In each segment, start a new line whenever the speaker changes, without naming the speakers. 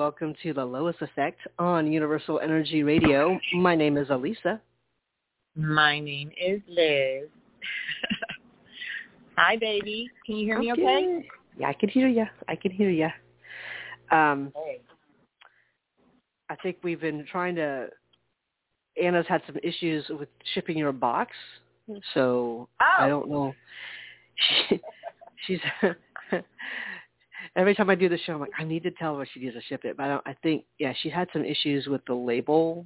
Welcome to the L.O.I.S. Effect on Universal Energy Radio. My name is Alyssa.
My name is Liz. Hi, baby. Can you hear me okay?
Yeah, I can hear you. I can hear you. Um,
Hey.
I think we've been trying to. Anna's had some issues with shipping your box, so I
Oh.
don't know. She, she's every time I do the show, I'm like, I need to tell her she needs to ship it, but I don't. I think yeah, she had some issues with the label.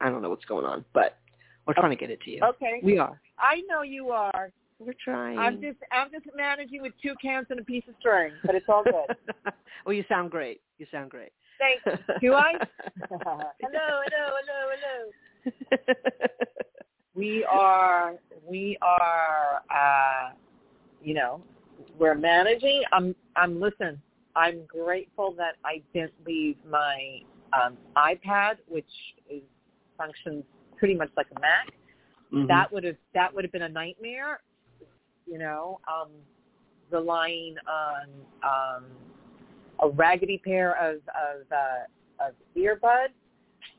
I don't know what's going on, but we're trying to get it to you.
Okay.
We are.
I know you are.
We're trying.
I'm just I'm just managing with two cans and a piece of string, but it's all good.
well, you sound great. You sound great.
Thanks. Do I? hello, hello, hello, hello. We are we are uh you know, we're managing. I'm I'm listen, I'm grateful that I didn't leave my um iPad, which is functions pretty much like a Mac.
Mhm.
that would have that would have been a nightmare you know um relying on um a raggedy pair of of uh of earbuds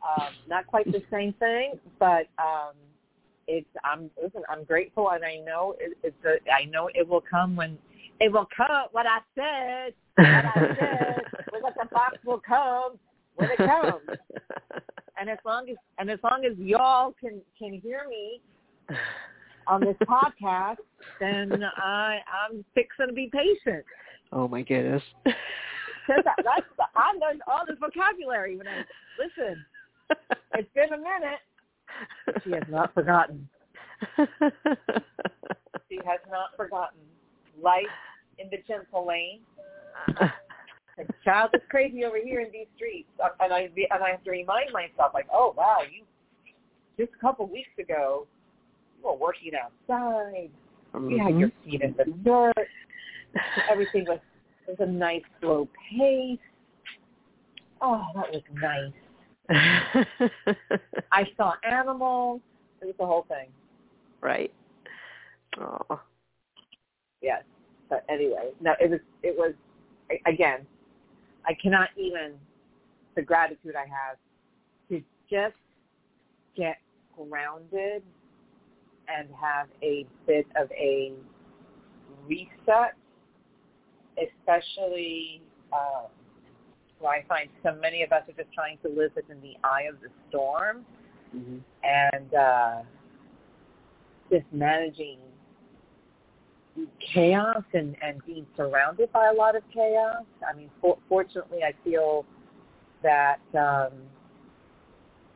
um not quite the same thing but um it's i'm listen i'm grateful and i know it, it's a, i know it will come when it will come what i said what i said when the box will come when it comes and as long as and as long as y'all can can hear me on this podcast, then I I'm fixing to be patient.
oh my goodness.
Cause I, that's I learned all this vocabulary when I listen. It's been a minute. She has not forgotten. She has not forgotten. Life in the gentle lane. The child is crazy over here in these streets, Uh, and I and I have to remind myself, like, oh wow, you just a couple weeks ago, you were working outside. You had your feet in the dirt. Everything was was a nice slow pace. Oh, that was nice. I saw animals. It was the whole thing.
right. Oh.
Yes. But anyway, no, it was it was again. I cannot even the gratitude I have to just get grounded and have a bit of a reset, especially um, where I find so many of us are just trying to live within the eye of the storm
Mhm.
and uh, just managing chaos and, and being surrounded by a lot of chaos. I mean, for, fortunately, I feel that um,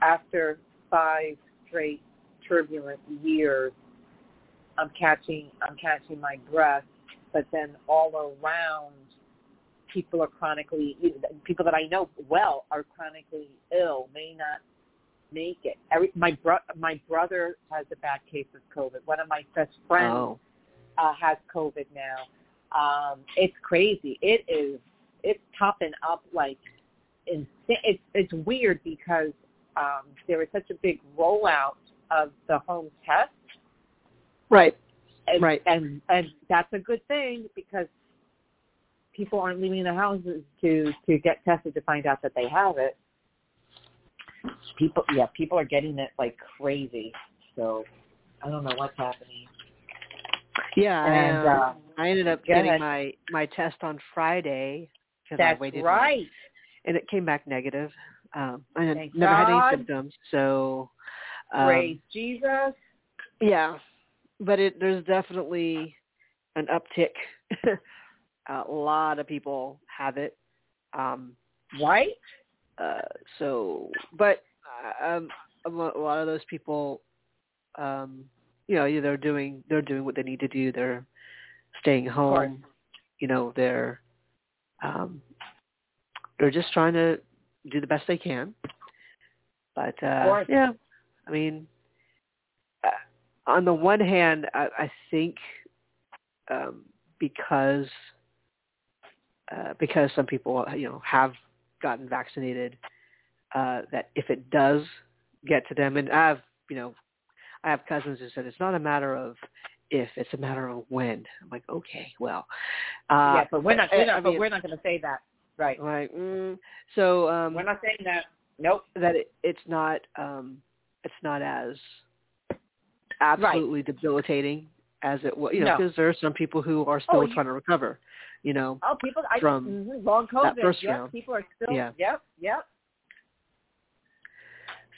after five straight turbulent years, I'm catching I'm catching my breath. But then all around, people are chronically people that I know well are chronically ill, may not make it. Every my bro, my brother has a bad case of COVID. One of my best friends
Oh.
Uh, has COVID now. Um, it's crazy. It is. It's popping up like insane. It's it's weird because um, there was such a big rollout of the home test,
Right.
and,
Right.
and and that's a good thing because people aren't leaving their houses to to get tested to find out that they have it. People, yeah, people are getting it like crazy. So I don't know what's happening.
Yeah.
And,
I, uh,
uh,
I ended up getting
ahead.
my my test on Friday because I waited,
right.
and it came back negative. Um, I had never had any symptoms, so um,
Praise Jesus.
Yeah, but it there's definitely an uptick. a lot of people have it. Um,
Right?
uh, so, but uh, um, a lot of those people, um, you know, they're doing they're doing what they need to do. They're staying home. You know, they're um, they're just trying to do the best they can. But uh, yeah, I mean, uh, on the one hand, I, I think um, because uh, because some people you know have gotten vaccinated, uh, that if it does get to them, and I have you know I have cousins who said it's not a matter of if, it's a matter of when. I'm like, okay, well, uh,
yeah, but we're not. We're
I
not but
mean,
we're not going to say that. Right.
Like, mm, so um,
We're not saying that. Nope.
that it, it's not um, it's not as absolutely debilitating as it was. You know,
No.
because there are some people who are still
Oh, you-
trying to recover. You know,
Oh, people. I
From
mhm, long COVID.
first
yep,
round.
people are still.
Yeah.
Yep. Yep.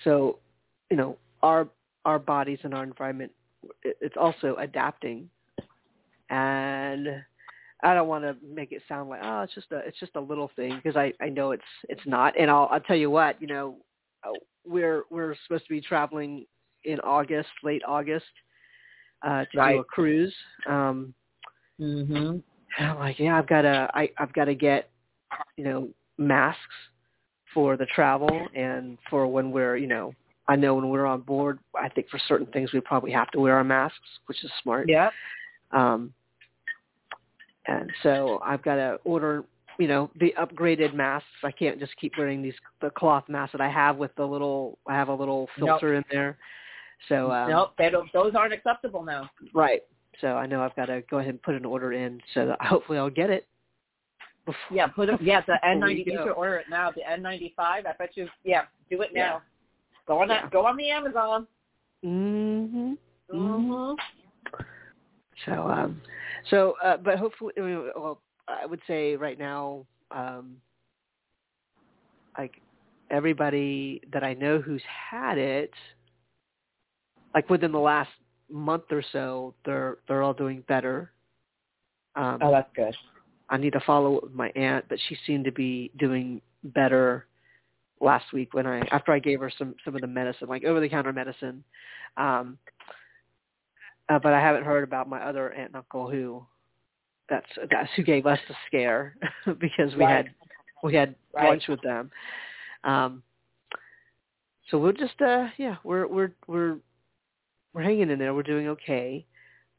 so you know our our bodies and our environment. It's also adapting and I don't want to make it sound like oh it's just a it's just a little thing because I I know it's it's not and I'll I'll tell you what you know uh, we're we're supposed to be traveling in August late August uh to
Right.
do a cruise um
Mhm.
and I'm like yeah I've got to I I've got to get you know masks for the travel and for when we're you know I know when we're on board I think for certain things we probably have to wear our masks which is smart
Yeah.
um, and so I've got to order, you know, the upgraded masks. I can't just keep wearing these the cloth masks that I have with the little. I have a little
Nope.
filter in there. So um,
nope. They don't, those aren't acceptable now.
right. So I know I've got to go ahead and put an order in so that hopefully I'll get it. Before,
Yeah. Put it. Yeah. The N90. You should order it now. The N95. I bet you. Yeah. Do it now. Go on
Yeah.
that. Go on the Amazon.
Mm-hmm.
Mhm.
So, um, so, uh, but hopefully, well, I would say right now, um, like everybody that I know who's had it, like within the last month or so, they're they're all doing better. Um,
Oh, that's good.
I need to follow up with my aunt, but she seemed to be doing better last week when I after I gave her some some of the medicine, like over the counter medicine. Um uh, but I haven't heard about my other aunt and uncle who that's that's who gave us the scare because we
Right.
had we had
Right.
lunch with them. Um so we'll just uh yeah, we're we're we're we're hanging in there. We're doing okay.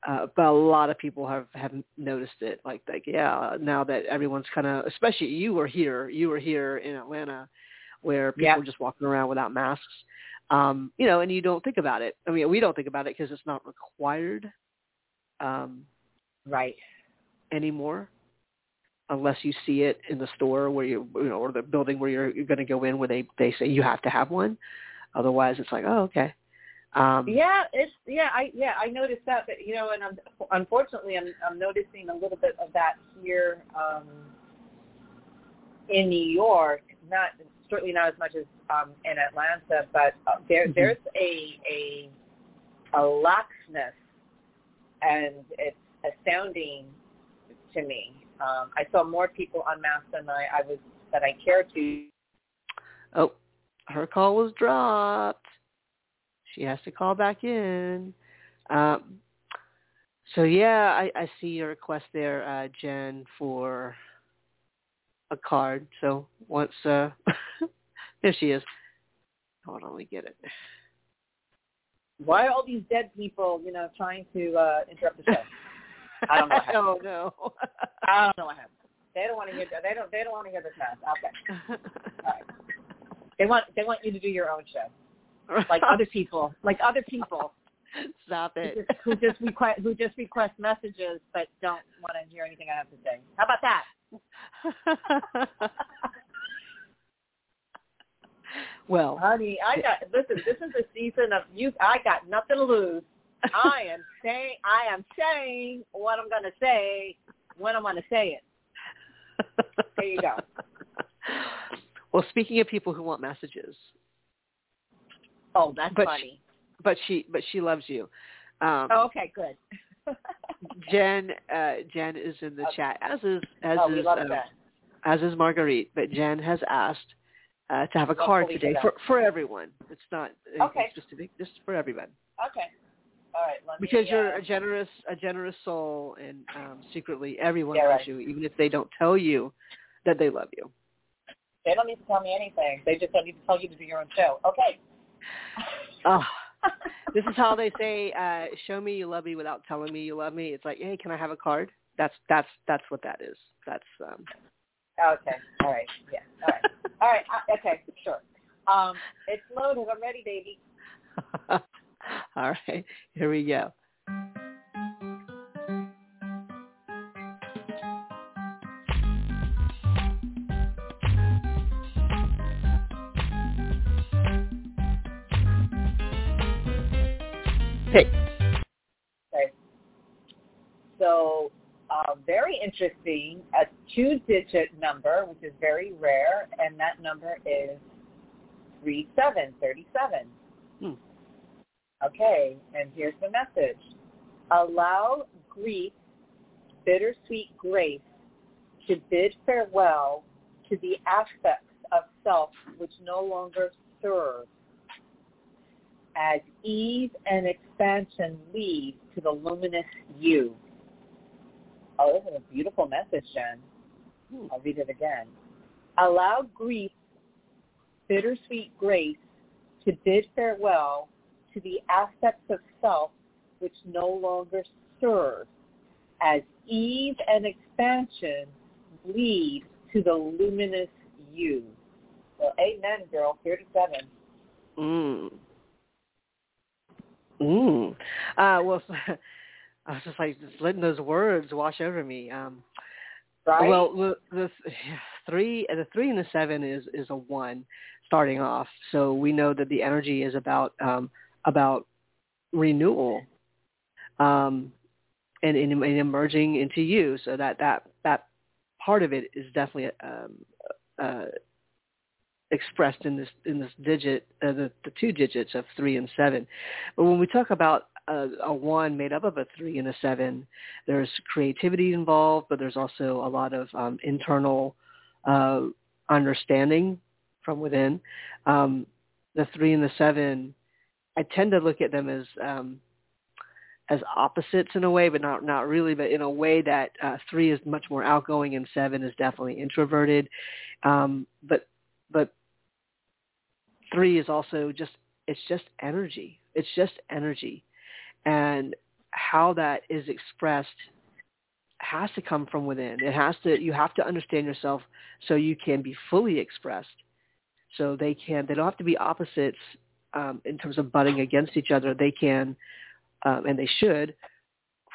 Uh, but a lot of people have have noticed it. Like like yeah, now that everyone's kind of, especially you were here, you were here in Atlanta, where people
Yeah.
are just walking around without masks. Um, you know, and you don't think about it. I mean, we don't think about it because it's not required um,
Right.
anymore, unless you see it in the store where you, you know, or the building where you're, you're going to go in where they they say you have to have one. Otherwise, it's like, oh, okay. Um,
Yeah, it's yeah, I yeah, I noticed that, but you know, and I'm, unfortunately, I'm I'm noticing a little bit of that here um, in New York. Not certainly not as much as um, in Atlanta, but uh, there
Mhm.
there's a a a laxness, and it's astounding to me. Um, I saw more people unmasked than I, I was that I care to.
Oh, her call was dropped. She has to call back in. Um, so yeah, I, I see your request there, uh, Jen, for a card. So once uh, there she is. Hold on, me get it.
Why are all these dead people, you know, trying to uh, interrupt the show? I don't know happened.
oh no.
I don't know what happened. They don't want to hear. They don't. They don't want to hear the mess. Okay. All right. They want. They want you to do your own show, like other people. Like other people
Stop
who
it.
just, who just request who just request messages but don't want to hear anything I have to say. How about that,
well,
honey? I got. Listen, this is a season of you. I got nothing to lose. I am saying. I am saying what I'm going to say when I'm going to say it. There you go.
Well, speaking of people who want messages,
Oh, that's
But
funny.
but she but she loves you. Um,
oh, okay, good.
Jen uh, Jen is in the
Okay.
chat as is as
oh,
is um, as is Marguerite, but Jen has asked uh, to have a card today for for everyone. It's not
Okay.
specific, just for everyone.
Okay. All right. Let
Because
me,
you're
uh,
a generous a generous soul, and um, secretly everyone
Yeah,
loves
right.
you, even if they don't tell you that they love you.
they don't need to tell me anything. They just don't need to tell you to do your own show. Okay.
Oh, this is how they say, uh, "Show me you love me without telling me you love me." It's like, hey, can I have a card? That's that's that's what that is. That's um,
okay. All right. Yeah. All right. All right. Uh, okay. Sure. Um, it's loaded. I'm ready, baby.
all right. Here we go. Okay.
Okay. So uh, very interesting, a two-digit number, which is very rare, and that number is 3737. Hmm. Okay, and here's the message. Allow grief, bittersweet grace, to bid farewell to the aspects of self which no longer serve as ease and expansion lead to the luminous you. Oh, this is a beautiful message, Jen. Hmm. I'll read it again. Allow grief, bittersweet grace, to bid farewell to the aspects of self which no longer serve, as ease and expansion lead to the luminous you. Well, amen, girl. Here to seven.
Mm. Mm. Uh, well, I was just like just letting those words wash over me. Um,
right.
Well, the, the three, the three and the seven is is a one starting off. So we know that the energy is about um, about renewal, um, and, and, and emerging into you. So that that that part of it is definitely um, uh, expressed in this in this digit, uh, the, the two digits of three and seven. But when we talk about a, a one made up of a three and a seven, there's creativity involved, but there's also a lot of um, internal uh, understanding from within. Um, the three and the seven, I tend to look at them as um, as opposites in a way, but not not really, but in a way that uh, three is much more outgoing and seven is definitely introverted. Um, but but three is also just it's just energy. It's just energy, and how that is expressed has to come from within. It has to. You have to understand yourself so you can be fully expressed. So they can. They don't have to be opposites um, in terms of butting against each other. They can, um, and they should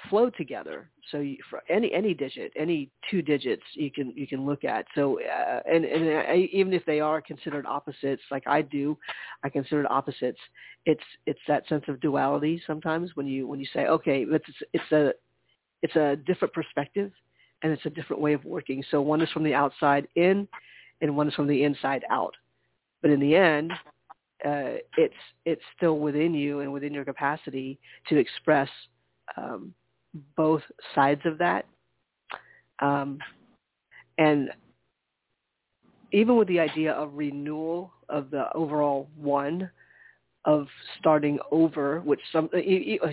flow together. So you, for any any digit, any two digits, you can you can look at. So uh, and and I, even if they are considered opposites, like I do, I consider it opposites. It's it's that sense of duality sometimes when you when you say okay, it's it's a it's a different perspective and it's a different way of working. So one is from the outside in, and one is from the inside out. But in the end, uh, it's it's still within you and within your capacity to express um, both sides of that. Um, and even with the idea of renewal of the overall one, of starting over, which some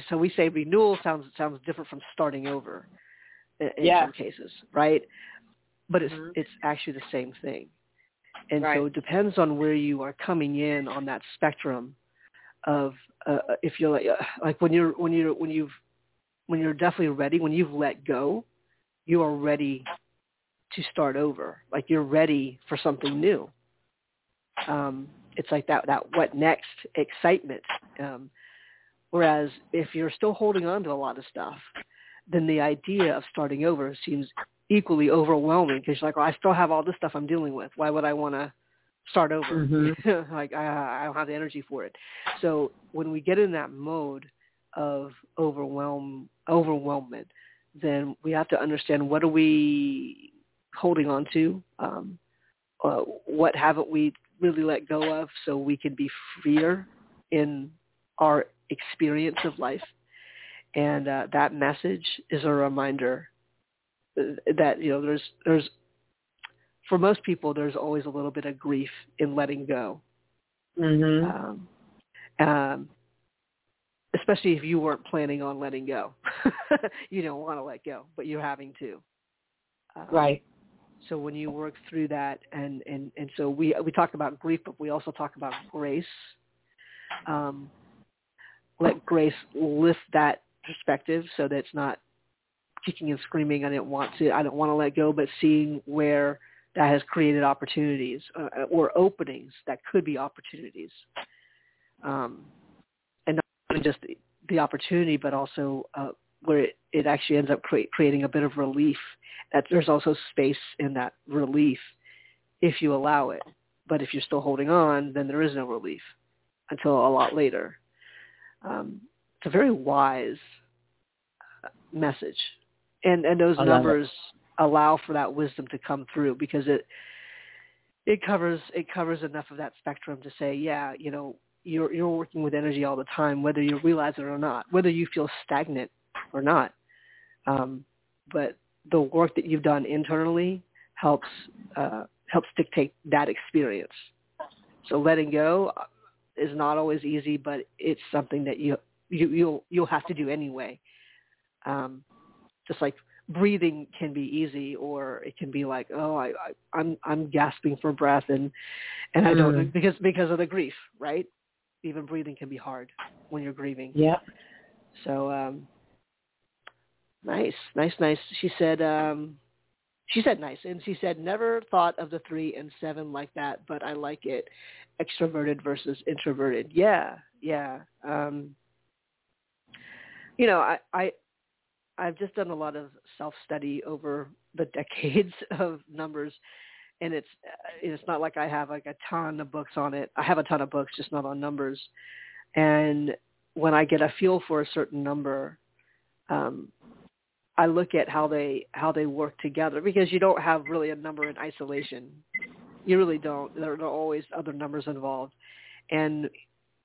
so we say renewal sounds sounds different from starting over in,
yeah.
some cases, right? But it's
mm-hmm.
it's actually the same thing, and
right.
so it depends on where you are coming in on that spectrum of uh, if you're like uh, like when you're when you're when you've when you're definitely ready, when you've let go, you are ready to start over. Like you're ready for something new. Um, it's like that that what next excitement. Um, whereas if you're still holding on to a lot of stuff, then the idea of starting over seems equally overwhelming because you're like, well, I still have all this stuff I'm dealing with. Why would I want to start over?
Mm-hmm.
like I, I don't have the energy for it. So when we get in that mode of overwhelm overwhelmment, then we have to understand what are we holding on to, um, uh, what haven't we really let go of, so we can be freer in our experience of life. And uh, that message is a reminder that you know there's there's for most people there's always a little bit of grief in letting go.
Mm-hmm.
Um, um, especially if you weren't planning on letting go. you don't want to let go, but you're having to.
Um, right.
So when you work through that, and and and so we we talk about grief, but we also talk about grace. Um, let grace lift that perspective so that it's not kicking and screaming. I didn't want to. I don't want to let go, but seeing where that has created opportunities uh, or openings that could be opportunities. Um, not just the, opportunity, but also uh, where it, it actually ends up create, creating a bit of relief. That there's also space in that relief if you allow it. But if you're still holding on, then there is no relief until a lot later. Um, it's a very wise uh, message, and and those numbers it. allow for that wisdom to come through because it it covers it covers enough of that spectrum to say, yeah, you know, you're you're working with energy all the time, whether you realize it or not, whether you feel stagnant or not. Um, but the work that you've done internally helps uh, helps dictate that experience. So letting go is not always easy, but it's something that you you you'll you'll have to do anyway. Um, just like breathing can be easy, or it can be like, oh, I, I I'm I'm gasping for breath, and and I don't mm. because because of the grief, right? Even breathing can be hard when you're grieving.
Yeah.
So um, nice, nice, nice. She said. um she said nice and she said never thought of the three and seven like that but i like it extroverted versus introverted yeah yeah um you know i i i've just done a lot of self study over the decades of numbers and it's it's not like i have like a ton of books on it i have a ton of books just not on numbers and when i get a feel for a certain number um I look at how they how they work together because you don't have really a number in isolation. You really don't. There are always other numbers involved, and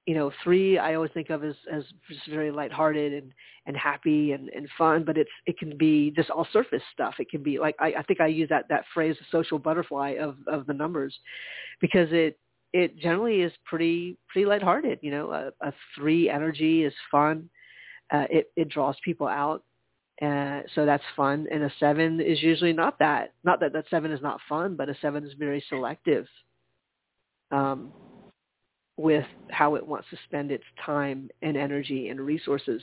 you know, three I always think of as as just very lighthearted and and happy and and fun, but it's it can be just all surface stuff. It can be like I, I think I use that that phrase, the social butterfly of of the numbers, because it it generally is pretty pretty lighthearted. You know, a, a three energy is fun. Uh, it it draws people out uh, so that's fun. And a seven is usually not that. Not that that seven is not fun, but a seven is very selective um, with how it wants to spend its time and energy and resources.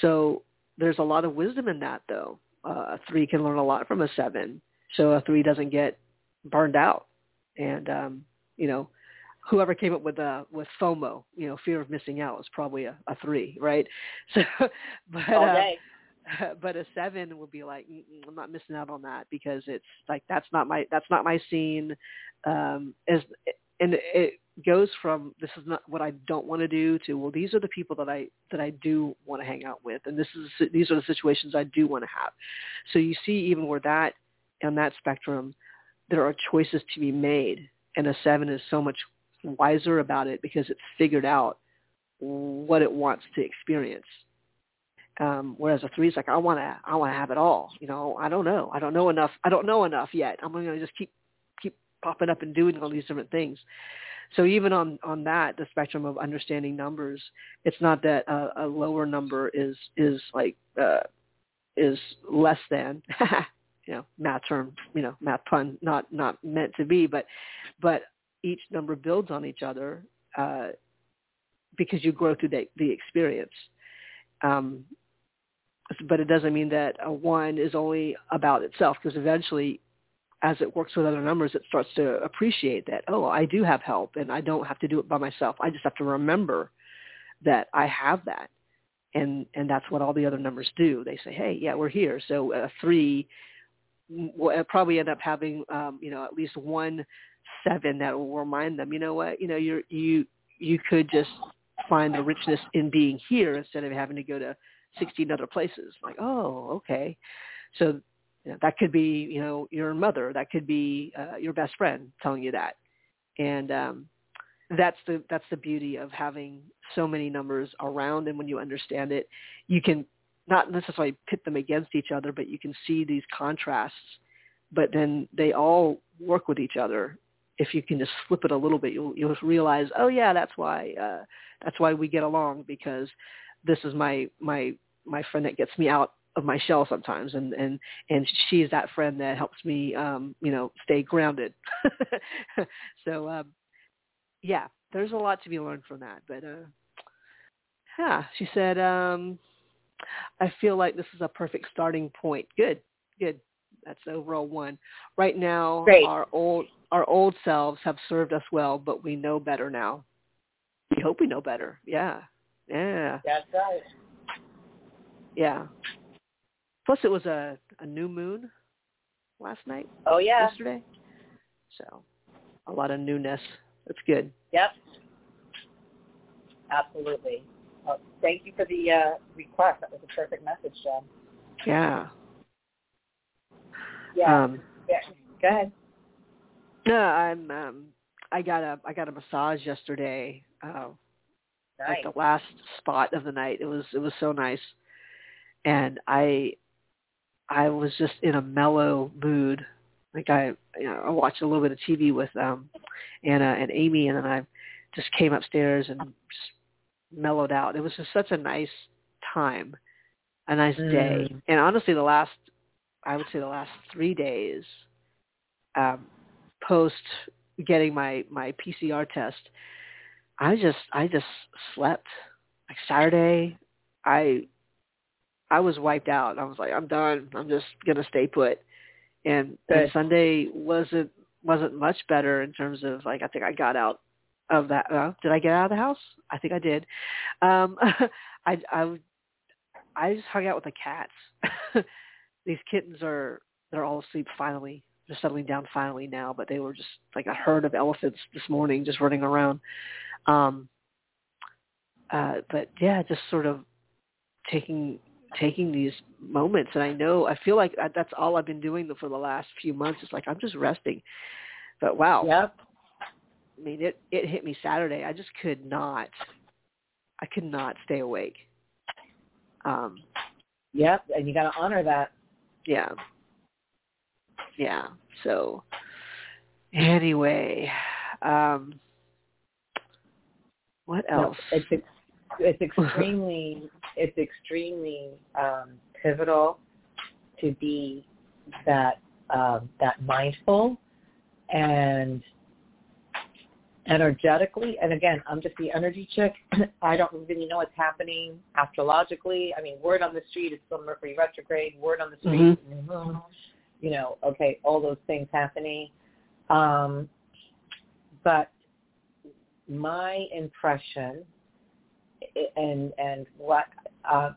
So there's a lot of wisdom in that, though. Uh, a three can learn a lot from a seven, so a three doesn't get burned out. And um, you know, whoever came up with uh with FOMO, you know, fear of missing out, was probably a, a three, right? So, but
uh,
but a seven would be like i'm not missing out on that because it's like that's not my that's not my scene um as and it goes from this is not what i don't want to do to well these are the people that i that i do want to hang out with and this is these are the situations i do want to have so you see even where that on that spectrum there are choices to be made and a seven is so much wiser about it because it's figured out what it wants to experience um, whereas a three is like, I want to, I want to have it all. You know, I don't know. I don't know enough. I don't know enough yet. I'm going to just keep, keep popping up and doing all these different things. So even on, on that, the spectrum of understanding numbers, it's not that a, a lower number is, is like, uh, is less than, you know, math term, you know, math pun, not, not meant to be, but, but each number builds on each other, uh, because you grow through the, the experience. Um, but it doesn't mean that a one is only about itself because eventually as it works with other numbers, it starts to appreciate that, oh, I do have help and I don't have to do it by myself. I just have to remember that I have that. And, and that's what all the other numbers do. They say, hey, yeah, we're here. So a three mm, will uh, probably end up having, um, you know, at least one seven that will remind them, you know what, you know, you're, you, you could just find the richness in being here instead of having to go to 16 other places. Like, oh, okay. So that could be, you know, your mother. That could be uh, your best friend telling you that. And um, that's the that's the beauty of having so many numbers around. And when you understand it, you can not necessarily pit them against each other, but you can see these contrasts. But then they all work with each other. If you can just flip it a little bit, you'll you'll realize, oh yeah, that's why uh, that's why we get along because this is my my my friend that gets me out of my shell sometimes and and and she's that friend that helps me um you know stay grounded so um yeah there's a lot to be learned from that but uh yeah she said um i feel like this is a perfect starting point good good that's the overall one right now
Great.
our old our old selves have served us well but we know better now we hope we know better yeah yeah.
That's right.
Yeah. Plus, it was a a new moon last night.
Oh yeah.
Yesterday. So, a lot of newness. That's good.
Yep. Absolutely. Well, thank you for the uh, request. That was a perfect message, Jen.
Yeah.
Yeah.
Um,
yeah. Go ahead.
no, I'm. Um, I got a I got a massage yesterday. Uh,
Nice.
like the last spot of the night. It was it was so nice, and I I was just in a mellow mood. Like I you know I watched a little bit of TV with um Anna and Amy, and then I just came upstairs and just mellowed out. It was just such a nice time, a nice day.
Mm.
And honestly, the last I would say the last three days, um, post getting my my PCR test, I just I just slept. Like Saturday, I I was wiped out. I was like, I'm done. I'm just gonna stay put. And, and Sunday wasn't wasn't much better in terms of like I think I got out of that. Uh, did I get out of the house? I think I did. Um, I I I just hung out with the cats. These kittens are they're all asleep finally. They're settling down finally now, but they were just like a herd of elephants this morning just running around. Um, uh, but yeah, just sort of taking taking these moments, and I know I feel like that's all I've been doing for the last few months. It's like I'm just resting. But wow,
Yep.
I mean, it it hit me Saturday. I just could not, I could not stay awake. Um,
Yep. And you got to honor that.
yeah, yeah. So anyway, um, what
No,
else?
it's it's extremely it's extremely um, pivotal to be that um, that mindful and energetically. And again, I'm just the energy chick. I don't really know what's happening astrologically. I mean, word on the street is still Mercury retrograde. Word on the street, new moon. You know, okay, all those things happening. Um, but my impression and and what uh,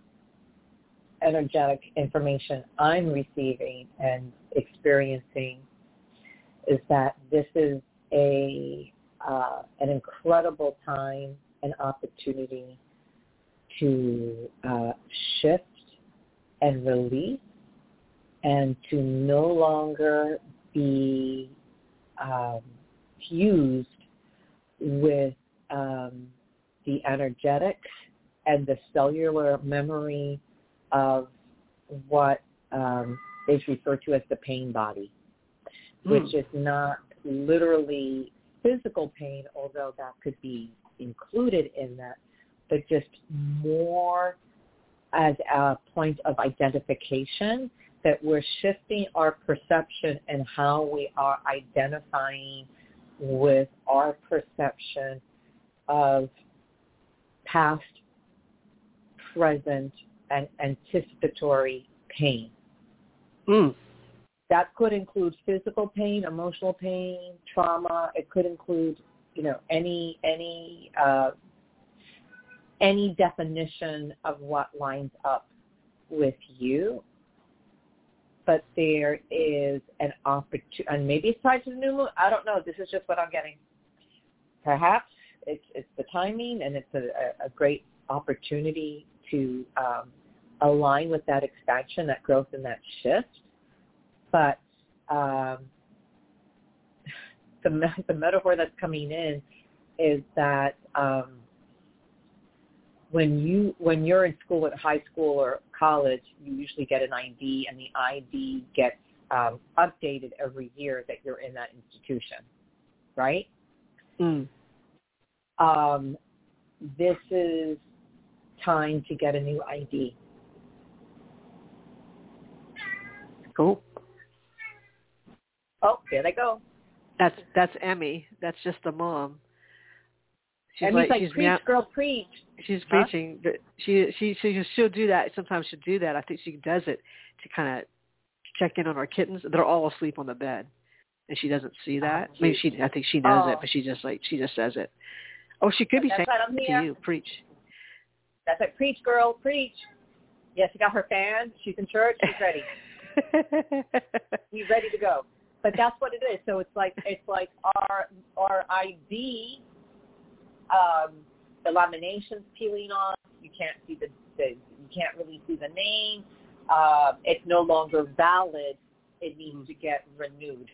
energetic information I'm receiving and experiencing is that this is a uh, an incredible time and opportunity to uh, shift and release and to no longer be um, fused with um, the energetic and the cellular memory of what um, is referred to as the pain body, which
Hmm.
is not literally physical pain, although that could be included in that, but just more as a point of identification that we're shifting our perception and how we are identifying with our perception of past, present, and anticipatory pain.
Mm.
That could include physical pain, emotional pain, trauma. It could include, you know, any any uh, any definition of what lines up with you. But there is an opportunity, and maybe it's tied to the new moon. I don't know. This is just what I'm getting. Perhaps it's it's the timing, and it's a, a great opportunity to um, align with that expansion, that growth, and that shift. But um, the the metaphor that's coming in is that um, when you when you're in school at high school or college, you usually get an ID, and the ID gets um, updated every year that you're in that institution, right?
Mm.
Um, this is time to get a new ID.
Cool.
Oh, there they go.
That's that's Emmy. That's just the mom. She's
and
like,
like,
she's
preach,
meow-
girl, preach.
she's
Huh?
preaching. But she she she she'll do that. Sometimes she'll do that. I think she does it to kind of check in on our kittens. They're all asleep on the bed, and she doesn't see that.
Oh,
Maybe she I think she knows it,
Oh.
but she just like she just says it. Oh, she could be
That's
saying
right, I'm here.
to you. Preach.
That's like, preach, girl, preach. Yes, she got her fan. She's in church. She's ready. She's ready to go. But that's what it is. So it's like it's like our our ID um, the laminations peeling off. You can't see the, the you can't really see the name. Uh, it's no longer valid. It needs to get renewed,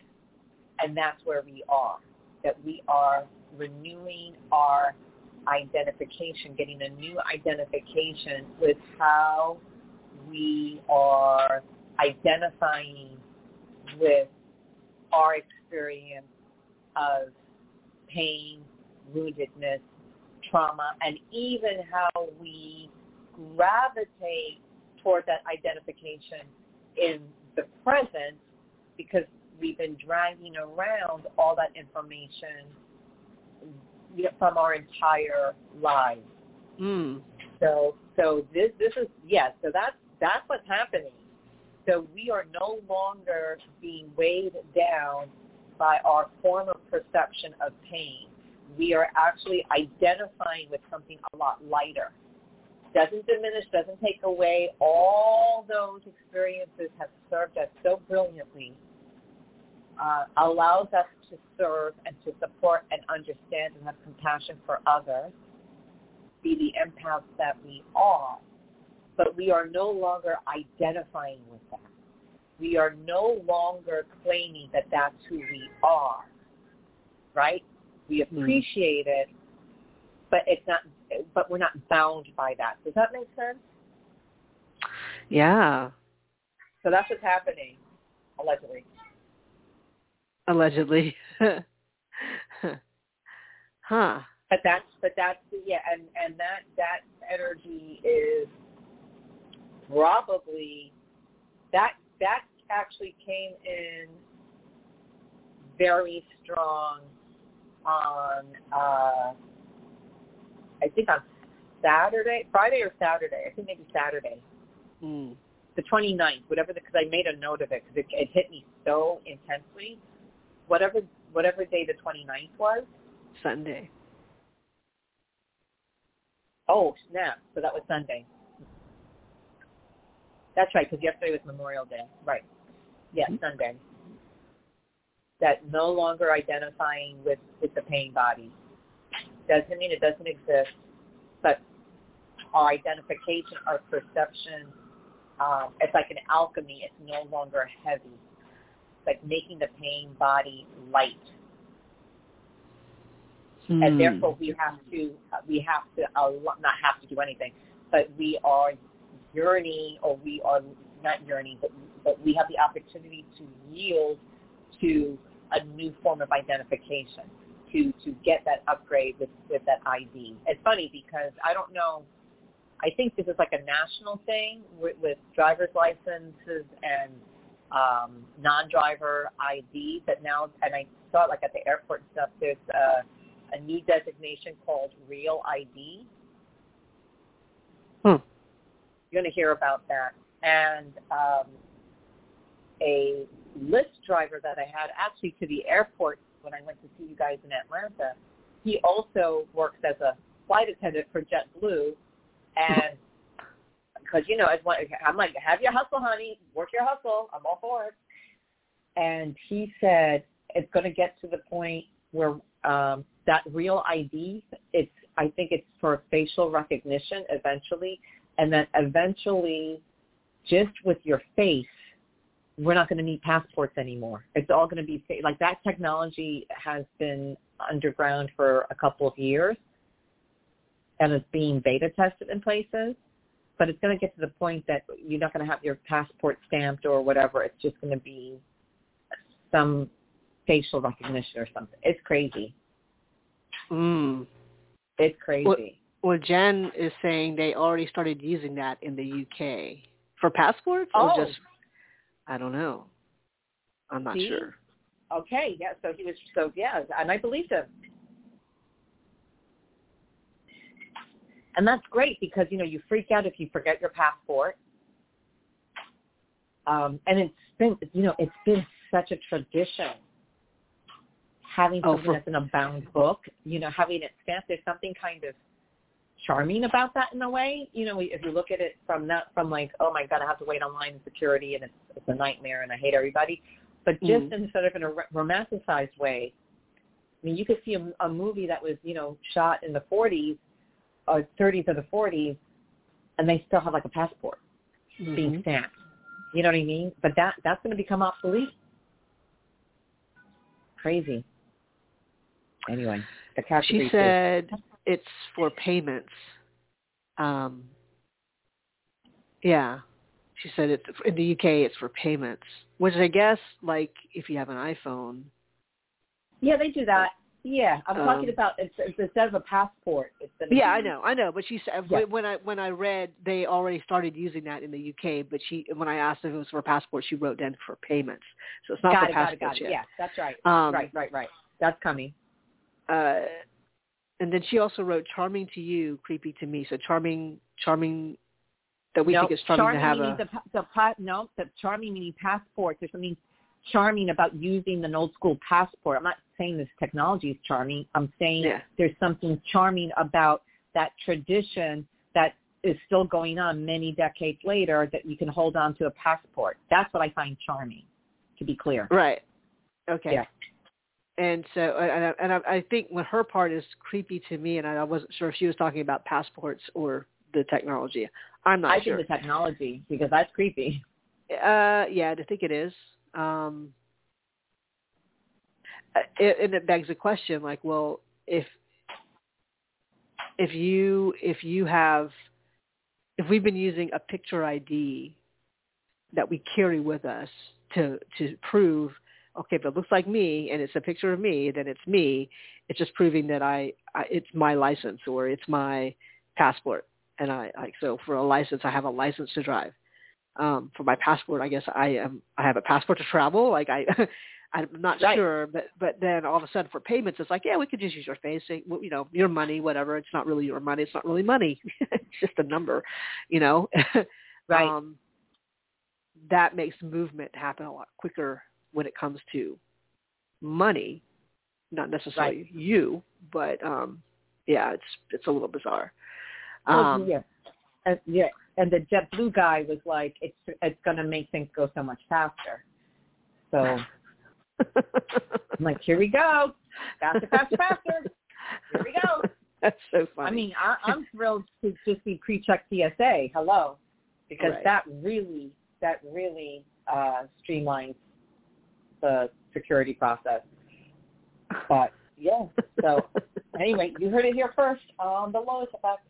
and that's where we are. That we are renewing our identification, getting a new identification with how we are identifying with our experience of pain, woundedness, trauma, and even how we gravitate toward that identification in the present because we've been dragging around all that information from our entire lives.
Mm.
So so this this is yes, so that's that's what's happening. So we are no longer being weighed down by our former perception of pain. We are actually identifying with something a lot lighter. Doesn't diminish, doesn't take away. All those experiences have served us so brilliantly. Uh, allows us to serve and to support and understand and have compassion for others, be the empaths that we are but we are no longer identifying with that. We are no longer claiming that that's who we are, right? We hmm. appreciate it, but it's not. But we're not bound by that. Does that make sense?
Yeah.
So that's what's happening, allegedly.
Allegedly. huh.
But that's but that's yeah, and and that that energy is probably that that actually came in very strong on uh I think on Saturday, Friday or Saturday. I think maybe Saturday.
Mm.
The 29th, whatever, because I made a note of it because it, it hit me so intensely. Whatever, whatever day the 29th was.
Sunday.
Oh snap! So that was Sunday. That's right, because yesterday was Memorial Day. Right. Yes, mm-hmm. Sunday. That no longer identifying with, with the pain body. Doesn't mean it doesn't exist, but our identification, our perception, um, it's like an alchemy. It's no longer heavy. Like making the pain body light. Hmm. And therefore we have to, we have to, uh, not have to do anything, but we are yearning or we are not yearning, but, but we have the opportunity to yield to a new form of identification, to, to get that upgrade with, with that ID. It's funny because I don't know, I think this is like a national thing with, with driver's licenses and um, non-driver ID, but now, and I saw it like at the airport and stuff, there's a, a new designation called Real ID.
Hmm.
You're going to hear about that. And um, a Lyft driver that I had actually to the airport when I went to see you guys in Atlanta, he also works as a flight attendant for JetBlue. And because, you know, I'm like, have your hustle, honey. Work your hustle. I'm all for it. And he said it's going to get to the point where um, that real ID, it's I think it's for facial recognition eventually and then eventually just with your face we're not going to need passports anymore it's all going to be like that technology has been underground for a couple of years and it's being beta tested in places but it's going to get to the point that you're not going to have your passport stamped or whatever it's just going to be some facial recognition or something it's crazy
mm.
it's crazy
well, well, Jen is saying they already started using that in the UK for passports,
oh.
or just I don't know. I'm not
See?
sure.
Okay, yeah. So he was so yeah, and I believed him. And that's great because you know you freak out if you forget your passport. Um, and it's been you know it's been such a tradition having
oh,
something oh, for, that's in a bound book. You know, having it stamped. There's something kind of charming about that in a way. You know, if you look at it from that, from like, oh my god, I have to wait online in security and it's, it's a nightmare and I hate everybody, but just mm. in sort of in a romanticized way. I mean, you could see a, a movie that was, you know, shot in the 40s uh, 30s or the 40s, and they still have like a passport
Mhm.
being stamped. You know what I mean? But that that's going to become obsolete. Crazy. Anyway, the cash
She said it's for payments. Um, yeah, she said it's in the UK. It's for payments, which I guess, like, if you have an iPhone,
Yeah, they do that. Yeah, I'm
Um,
talking about it's, it's instead of a passport, it's gonna
yeah, I know, I know. But she said
Yeah.
when I when I read they already started using that in the UK. But she when I asked if it was for passport, she wrote down for payments. So it's not
Got
for
it, got
passports
it, got it.
yet.
Yeah, that's right.
Um,
right, right, right. That's coming.
uh, and then she also wrote "charming to you, creepy to me." So charming, charming that we
no,
think it's charming, to have a
the, pa- the no, the charming meaning passport. There's something charming about using an old school passport. I'm not saying this technology is charming. I'm saying
Yeah.
there's something charming about that tradition that is still going on many decades later that you can hold on to a passport. That's what I find charming, to be clear.
right. Okay.
Yeah.
And so, and I, and I, I think when her part is creepy to me, and I wasn't sure if she was talking about passports or the technology. I'm not
I
sure.
think the technology because that's creepy.
Uh, yeah, I think it is. Um, uh, and it begs the question, like, well, if if you if you have if we've been using a picture ID that we carry with us to to prove, okay, if it looks like me and it's a picture of me, then it's me. It's just proving that I, I it's my license or it's my passport, and I like so for a license, I have a license to drive um for my passport i guess i am i have a passport to travel. Like i i'm not
Right.
sure but but then all of a sudden for payments it's like yeah we could just use your face say, you know your money whatever. It's not really your money. It's not really money. It's just a number you know?
Right.
um that makes movement happen a lot quicker when it comes to money not necessarily you but um yeah it's it's a little bizarre.
Oh,
um
yeah. And, yeah. And the JetBlue guy was like, it's it's going to make things go so much faster. So I'm like, here we go, faster, faster, faster. Here we go.
That's so funny.
I mean, I, I'm thrilled to just be pre-check TSA. Hello, because
Right.
that really that really uh, streamlines the security process. But yeah, so anyway, you heard it here first on the L.O.I.S. effect.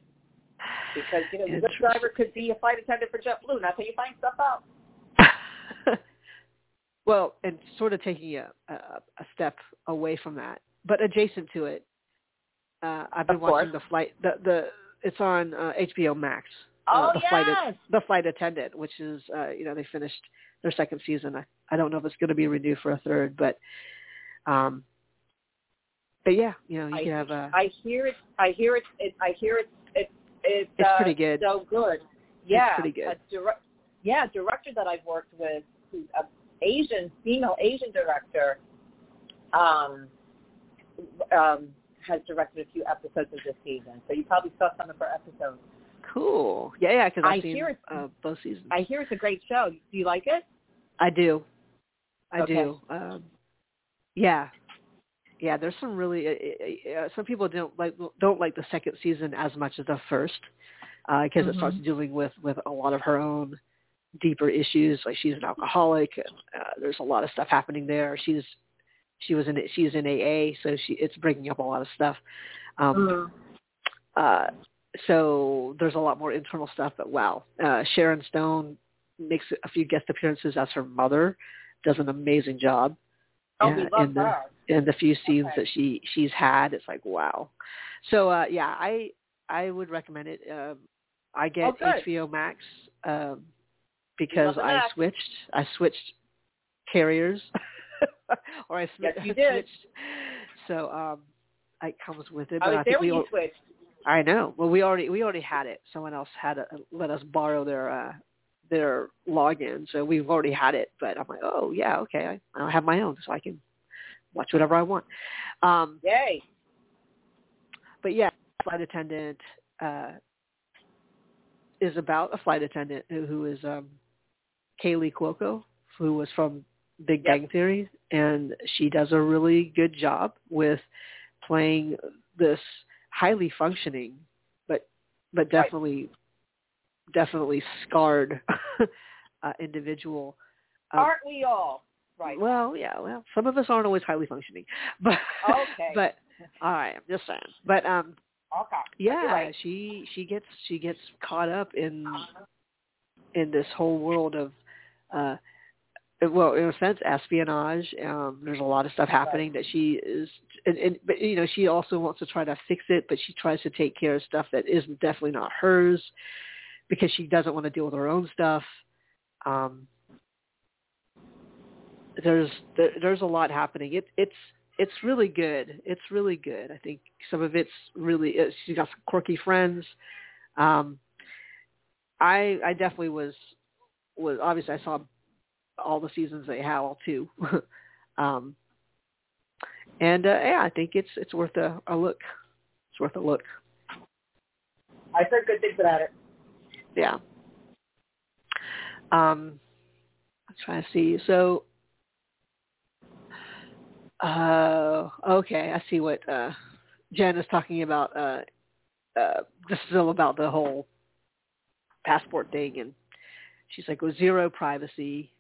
Because you know, the Lyft driver could be a flight attendant for JetBlue. That's how you find stuff out.
well, and sort of taking a, a, a step away from that, but adjacent to it, uh, I've been
Of course.
watching the flight. The the it's on uh, HBO Max.
Oh
uh, the flight
yes,
the flight attendant, which is uh, you know they finished their second season. I, I don't know if it's going to be renewed for a third, but um, but yeah, you know you
I-
have a
I hear it. I hear it. it I hear it. It it's,
It's
uh,
pretty good.
So good. Yeah,
pretty good.
A direct, yeah, director that I've worked with, who's a Asian female Asian director, um, um, has directed a few episodes of this season. So you probably saw some of her episodes.
cool. Yeah, yeah, because
I
I've seen
hear it.
uh, both seasons.
I hear it's a great show. Do you like it?
I do. I
Okay.
do. Um, yeah, yeah. There's some really. Uh, uh, some people don't like don't like the second season as much as the first because it starts
Mhm.
dealing with with a lot of her own deeper issues. Like she's an alcoholic. And, uh, there's a lot of stuff happening there. She's she was in she's in AA, so she it's bringing up a lot of stuff. Um,
Mm.
uh, so there's a lot more internal stuff. But wow, uh, Sharon Stone makes a few guest appearances as her mother, does an amazing job.
Oh,
uh,
we love
in the
her.
In the few scenes
Okay.
that she she's had. It's like wow. So uh, yeah, I I would recommend it. Um, I get
Oh.
HBO Max um, because I
Max.
switched. I switched carriers, or I swi-
Yes, you did.
switched. So um, it comes with it.
I
But
was
I
there
think
when
we
you switched.
I know. Well, we already we already had it. Someone else had a, let us borrow their uh, their login, so we've already had it. But I'm like, oh yeah, okay, I, I have my own, so I can watch whatever I want. Um,
Yay.
but yeah, flight attendant uh, is about a flight attendant who, is um, Kaley Cuoco, who was from Big
Yep.
Bang Theory, and she does a really good job with playing this highly functioning but but definitely right. definitely scarred uh, individual.
Uh, Aren't we all? Right.
Well, yeah. Well, some of us aren't always highly functioning, but
okay.
but all right, I'm just saying. But um,
okay.
Yeah,
right.
she she gets she gets caught up in in this whole world of uh well, in a sense, espionage. Um, there's a lot of stuff happening that she is, and, and but you know, she also wants to try to fix it, but she tries to take care of stuff that is definitely not hers because she doesn't want to deal with her own stuff. Um, there's there, there's a lot happening. It, it's it's really good. It's really good. I think some of it's really. Uh, she's got some quirky friends. Um, I I definitely was was obviously I saw all the seasons they have, all two. um, and uh, yeah, I think it's it's worth a, a look. It's worth a look.
I've heard good things about it.
Yeah. Um, I'm trying to see. So, uh, okay, I see what uh, Jen is talking about. Uh, uh, this is all about the whole passport thing, and she's like, "With zero privacy,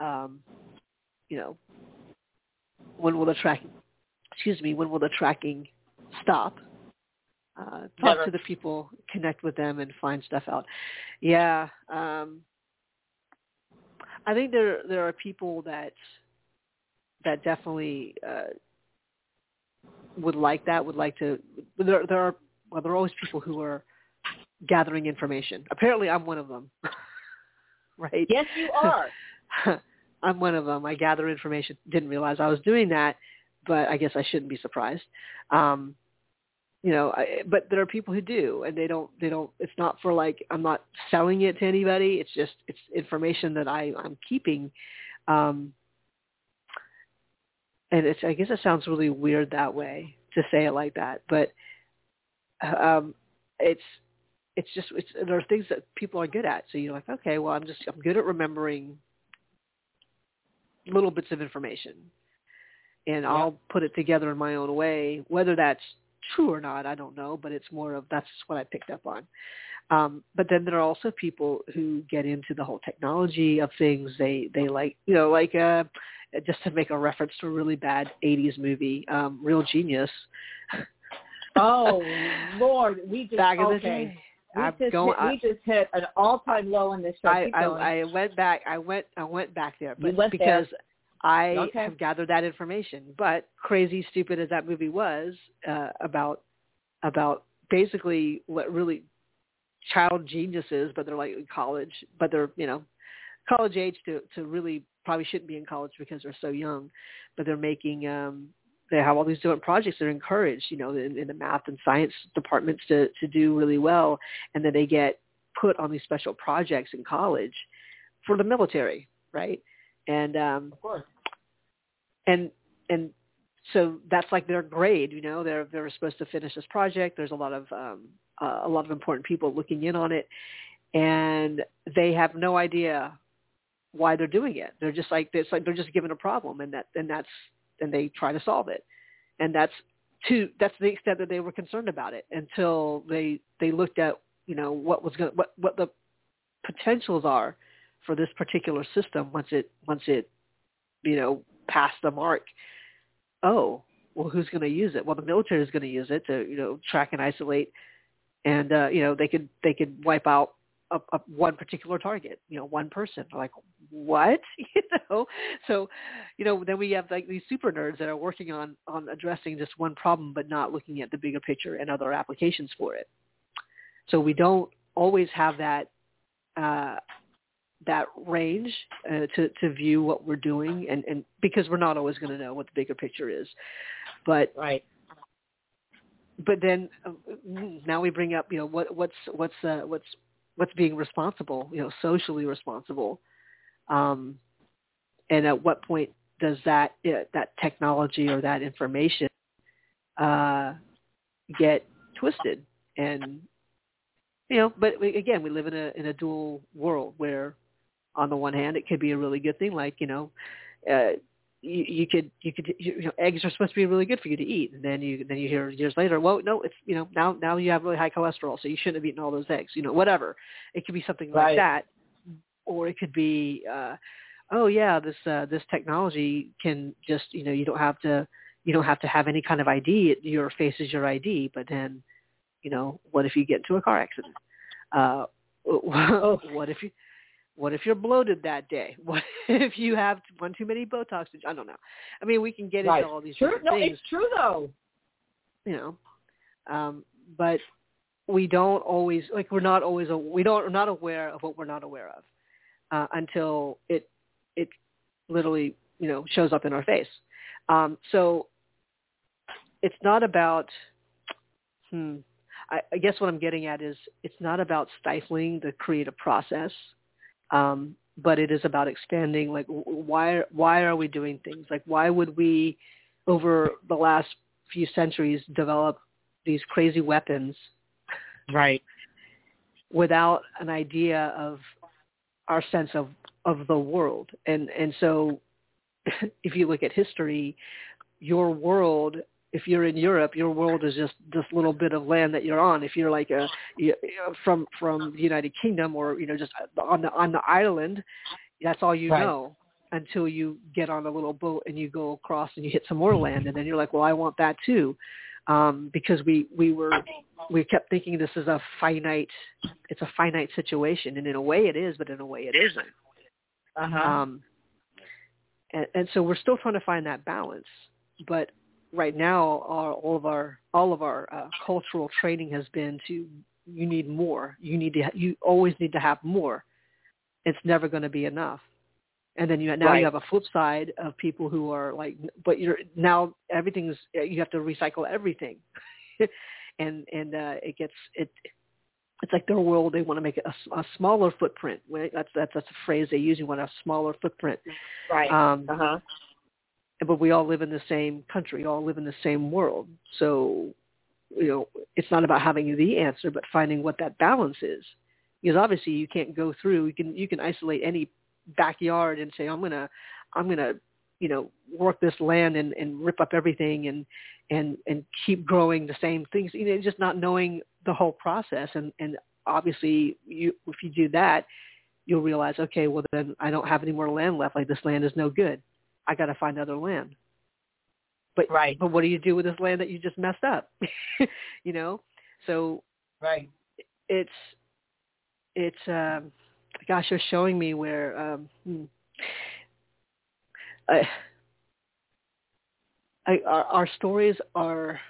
um, you know, when will the tracking, excuse me, when will the tracking stop? Uh, talk
Never.
to the people, connect with them, and find stuff out. Yeah, um, I think there there are people that that definitely uh, would like that. Would like to. There there are well, there are always people who are gathering information. Apparently, I'm one of them. right?
Yes, you are.
I'm one of them. I gather information. Didn't realize I was doing that, but I guess I shouldn't be surprised. Um, you know, I, but there are people who do, and they don't. They don't. It's not for like I'm not selling it to anybody. It's just it's information that I I'm keeping. Um, and it's I guess it sounds really weird that way to say it like that, but um, it's it's just it's there are things that people are good at. So you're like, okay, well I'm just I'm good at remembering little bits of information and
yeah.
I'll put it together in my own way. Whether that's true or not, I don't know, but it's more of that's what I picked up on. Um, but then there are also people who get into the whole technology of things. They they like you know like uh, just to make a reference to a really bad '80s movie, um, Real Genius.
oh Lord, we just
back
okay.
in the day.
We
I'm
just,
going,
hit, we just hit an all-time low in this show.
I, I. I went back. I went. I went back there, but because
there.
I
Okay.
have gathered that information. But crazy, stupid as that movie was uh, about about basically what really child geniuses, but they're like in college, but they're you know college age to to really probably shouldn't be in college because they're so young, but they're making um they have all these different projects that are encouraged, you know, in, in the math and science departments to to do really well, and then they get put on these special projects in college for the military, right? And um
of course.
and and so that's like their grade, you know. They're they're supposed to finish this project. There's a lot of um, uh, a lot of important people looking in on it, and they have no idea why they're doing it. They're just like it's like they're just given a problem, and that and that's and they try to solve it, and that's to that's the extent that they were concerned about it until they they looked at you know what was going what what the potentials are for this particular system once it once it you know passed the mark oh, well, who's going to use it? Well, the military is going to use it to, you know, track and isolate, and uh, you know, they could they could wipe out a, a one particular target, you know, one person. Like what, you know? So, you know, then we have like these super nerds that are working on on addressing just one problem, but not looking at the bigger picture and other applications for it. So we don't always have that uh, that range uh, to to view what we're doing, and and because we're not always going to know what the bigger picture is, but
Right.
but then uh, now we bring up you know what what's what's uh, what's what's being responsible you know socially responsible. Um and at what point does that uh, that technology or that information uh get twisted? And you know but we, again we live in a in a dual world where on the one hand it could be a really good thing like you know uh you, you could you could you know eggs are supposed to be really good for you to eat. And then you then you hear years later well no it's you know now now you have really high cholesterol so you shouldn't have eaten all those eggs you know whatever. It could be something
Right.
like that. Or it could be uh oh yeah this uh this technology can just you know you don't have to you don't have to have any kind of ID your face is your ID but then you know what if you get into a car accident? Uh what if you what if you're bloated that day? What if you have one too many Botox? I don't know. I mean, we can get
Right.
into all these
True. No,
things,
it's true though.
you know. Um, but we don't always like we're not always we don't we're not aware of what we're not aware of uh, until it it literally you know shows up in our face. Um, so it's not about hmm. I, I guess what I'm getting at is it's not about stifling the creative process um, but it is about expanding like why why are we doing things like why would we over the last few centuries develop these crazy weapons
Right.
without an idea of our sense of of the world and and so if you look at history your world if you're in Europe, your world is just this little bit of land that you're on. If you're like a you, from from the United Kingdom or you know just on the on the island, that's all you
Right.
know until you get on a little boat and you go across and you hit some more land, and then you're like, well, I want that too, um, because we we were we kept thinking this is a finite it's a finite situation, and in a way it is, but in a way it isn't.
Uh huh.
Um, and, and so we're still trying to find that balance. But right now, our, all of our all of our uh, cultural training has been to you need more. You need to ha- you always need to have more. It's never going to be enough. And then you now
Right.
you have a flip side of people who are like, but you're now everything's you have to recycle everything, and and uh, it gets it it's like their world. They want to make a, a, smaller footprint. Right? That's that's that's a phrase they use. You want a smaller footprint.
right.
Um,
uh huh.
But we all live in the same country, all live in the same world. So, you know, it's not about having the answer, but finding what that balance is. Because obviously, you can't go through. You can you can isolate any backyard and say, I'm gonna, I'm gonna, you know, work this land and, and rip up everything and and and keep growing the same things. You know, just not knowing the whole process. And and obviously, you if you do that, you'll realize, okay, well then I don't have any more land left. Like this land is no good. I got to find other land. But
Right.
but what do you do with this land that you just messed up? you know, so
Right.
it's it's um, gosh, you're showing me where um, hmm. I, I, our, our stories are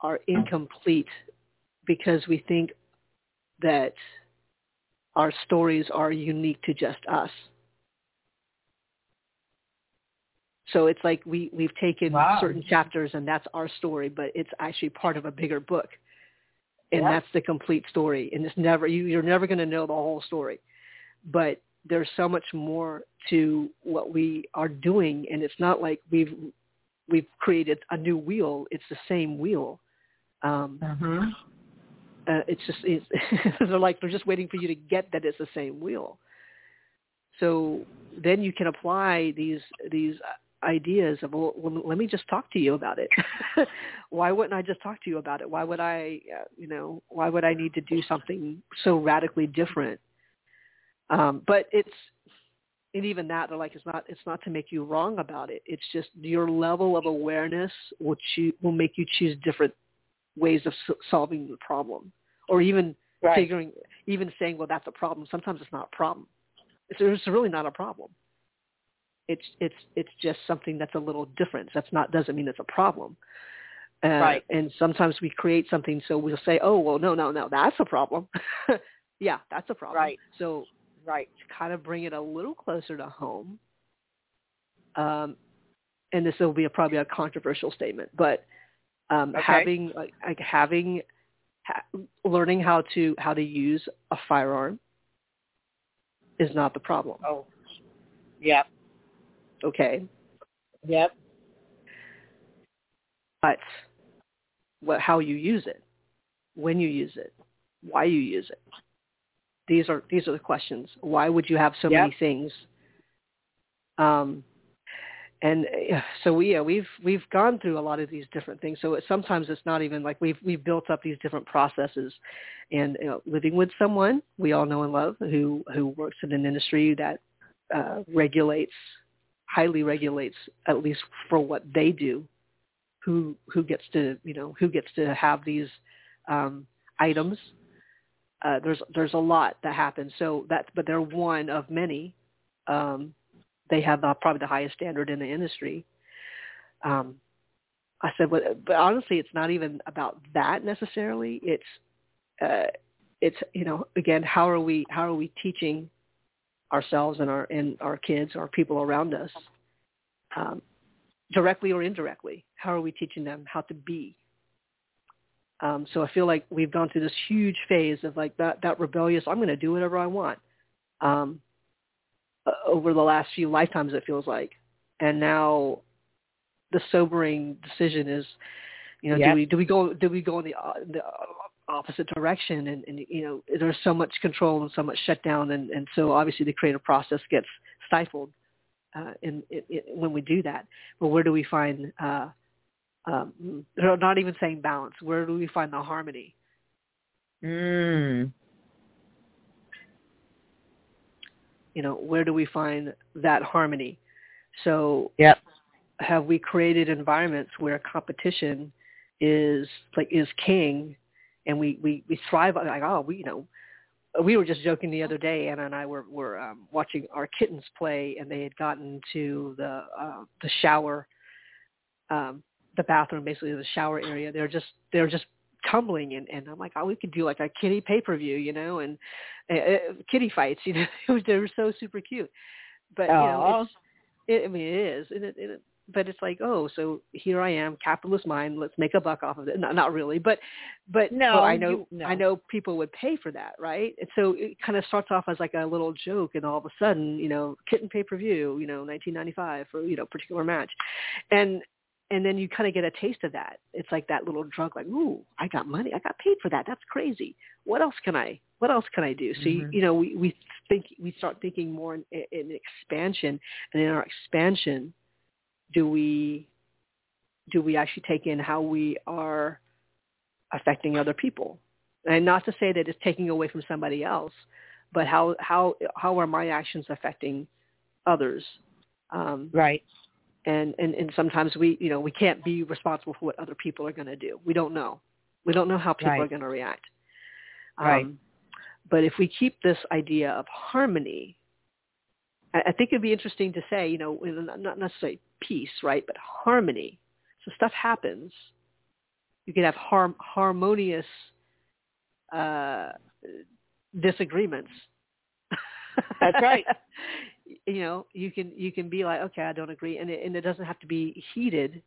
are incomplete because we think that our stories are unique to just us. So it's like we, we've taken
Wow.
certain chapters and that's our story, but it's actually part of a bigger book. And
Yeah.
that's the complete story. And it's never, you, you're never going to know the whole story. But there's so much more to what we are doing. And it's not like we've, we've created a new wheel. It's the same wheel. Um,
Mm-hmm.
uh, it's just it's, they're like they're just waiting for you to get that it's the same wheel. So then you can apply these these ideas of well, let me just talk to you about it. why wouldn't I just talk to you about it? Why would I uh, you know why would I need to do something so radically different? Um, but it's and even that they're like it's not it's not to make you wrong about it. It's just your level of awareness will choo- will make you choose different ways of s- solving the problem or even
Right.
figuring even saying well that's a problem sometimes it's not a problem it's, it's really not a problem it's it's it's just something that's a little different that's not doesn't mean it's a problem uh,
Right.
and sometimes we create something so we'll say oh well no no no that's a problem yeah that's a problem
Right.
so
Right.
to kind of bring it a little closer to home. Um, and this will be a, probably a controversial statement, but um,
Okay.
having like, like having ha- learning how to how to use a firearm is not the problem.
Oh. Yep.
Okay,
Yep.
but what how you use it, when you use it, why you use it. These are these are the questions. Why would you have so
Yep.
many things? Um, and so we yeah we've we've gone through a lot of these different things so it, sometimes it's not even like we've we've built up these different processes and you know, living with someone we all know and love who who works in an industry that uh, regulates highly regulates at least for what they do who who gets to you know who gets to have these um, items uh, there's there's a lot that happens so that but they're one of many um, they have the, probably the highest standard in the industry. Um, I said, but, but honestly, it's not even about that necessarily. It's uh, it's you know again, how are we how are we teaching ourselves and our and our kids, our people around us, um, directly or indirectly? How are we teaching them how to be? Um, so I feel like we've gone through this huge phase of like that that rebellious. I'm going to do whatever I want. Um, over the last few lifetimes it feels like and now the sobering decision is you know yep. do we do we go do we go in the, uh, the opposite direction and, and you know there's so much control and so much shutdown and and so obviously the creative process gets stifled uh, in, in, in when we do that but where do we find uh um, not even saying balance where do we find the harmony
mm.
you know, where do we find that harmony? So
yep.
have we created environments where competition is like is king and we, we, we thrive on like, oh, we, you know, we were just joking the other day, Anna and I were, were um, watching our kittens play and they had gotten to the, uh, the shower, um, the bathroom, basically the shower area. They're just, they're just tumbling and, and I'm like, oh, we could do like a kitty pay per view, you know, and uh, uh kitty fights, you know, they were so super cute. But you know, it's, it, I mean, it is, and it, it, but it's like, oh, so here I am, capitalist mind. Let's make a buck off of it. Not, not really, but, but
no,
but I know,
you, no.
I know people would pay for that, right? And so it kind of starts off as like a little joke, and all of a sudden, you know, kitten pay per view, you know, 1995 for you know particular match, and and then you kind of get a taste of that. It's like that little drug, like, ooh, I got money, I got paid for that. That's crazy. What else can I? What else can I do? So mm-hmm. you, you know, we we think we start thinking more in, in expansion, and in our expansion, do we do we actually take in how we are affecting other people? And not to say that it's taking away from somebody else, but how how how are my actions affecting others?
Um, right
and and and sometimes we you know we can't be responsible for what other people are going to do we don't know we don't know how people
right.
are going to react
right
um, but if we keep this idea of harmony I, I think it'd be interesting to say you know not necessarily peace right but harmony. So stuff happens. You can have harm, harmonious uh, disagreements.
That's right.
You know you can you can be like okay i don't agree and it, and it doesn't have to be heated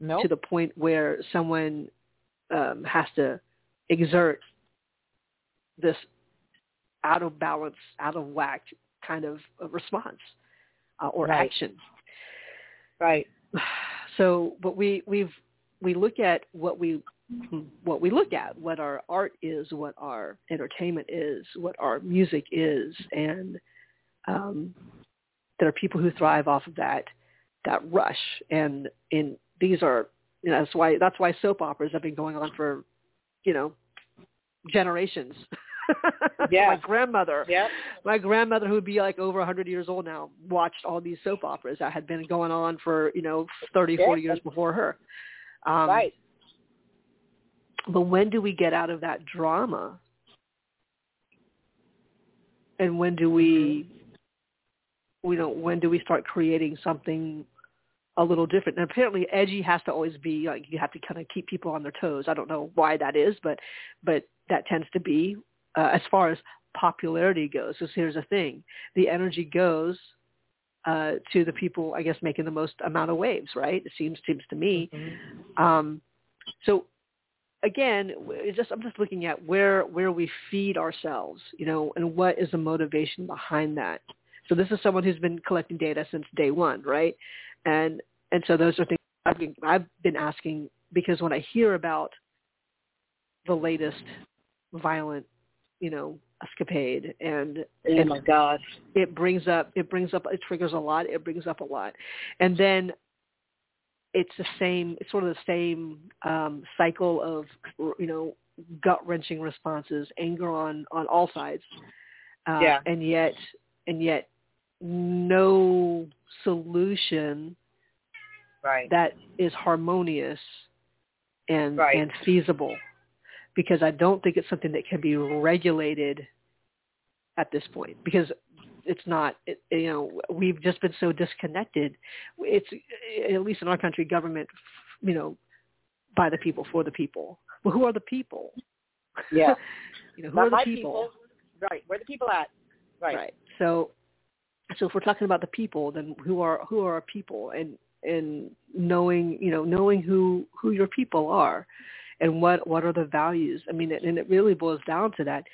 nope.
to the point where someone um, has to exert this out of balance out of whack kind of response uh, or
right.
action
right
so but we we've we look at what we what we look at what our art is what our entertainment is what our music is and um, there are people who thrive off of that that rush, and in these are you know that's why that's why soap operas have been going on for you know generations.
Yeah.
my grandmother,
yeah.
my grandmother who would be like over a 100 years old now, watched all these soap operas that had been going on for, you know, 30,
yeah.
40 years before her. Um,
right.
But when do we get out of that drama? And when do we mm-hmm you know, when do we start creating something a little different? And apparently, edgy has to always be like you have to kind of keep people on their toes. I don't know why that is, but but that tends to be uh, as far as popularity goes. Because here's the thing: the energy goes uh, to the people, I guess, making the most amount of waves. Right? It seems seems to me. Mm-hmm. Um, so again, it's just I'm just looking at where where we feed ourselves, you know, and what is the motivation behind that. So this is someone who's been collecting data since day one, right? And and so those are things I've been, I've been asking because when I hear about the latest violent, you know, escapade. And
oh
and
my gosh.
it brings up it brings up it triggers a lot it brings up a lot. And then it's the same it's sort of the same um cycle of you know gut wrenching responses anger on on all sides. Uh,
Yeah.
and yet and yet no solution
right.
that is harmonious and
Right.
and feasible because I don't think it's something that can be regulated at this point because it's not it, you know we've just been so disconnected. It's at least in our country government you know by the people for the people. Well who are the people?
Yeah.
You know who are the
my
people?
right. Where the people at? Right.
Right. So so if we're talking about the people then who are who are our people? And and knowing you know knowing who who your people are and what what are the values? I mean and it really boils down to that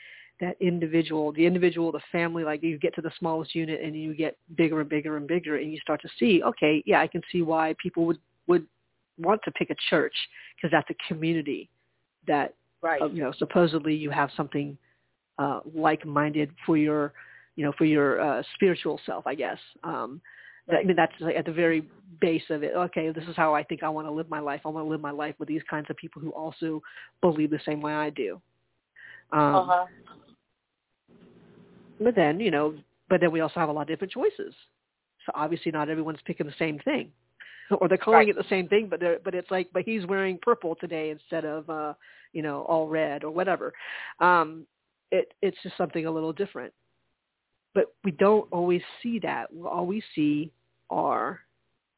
that individual the individual the family like you get to the smallest unit and you get bigger and bigger and bigger and you start to see okay yeah i can see why people would would want to pick a church because that's a community that
right.
uh, you know supposedly you have something uh like-minded for your you know for your uh spiritual self i guess. Um I mean that's like at the very base of it. Okay, this is how I think I want to live my life. I want to live my life with these kinds of people who also believe the same way I do. Um,
uh-huh
But then, you know, but then we also have a lot of different choices. So obviously, not everyone's picking the same thing, or they're calling
Right.
it the same thing, but they're, but it's like, but he's wearing purple today instead of, uh, you know, all red or whatever. Um, it it's just something a little different. But we don't always see that. All we see are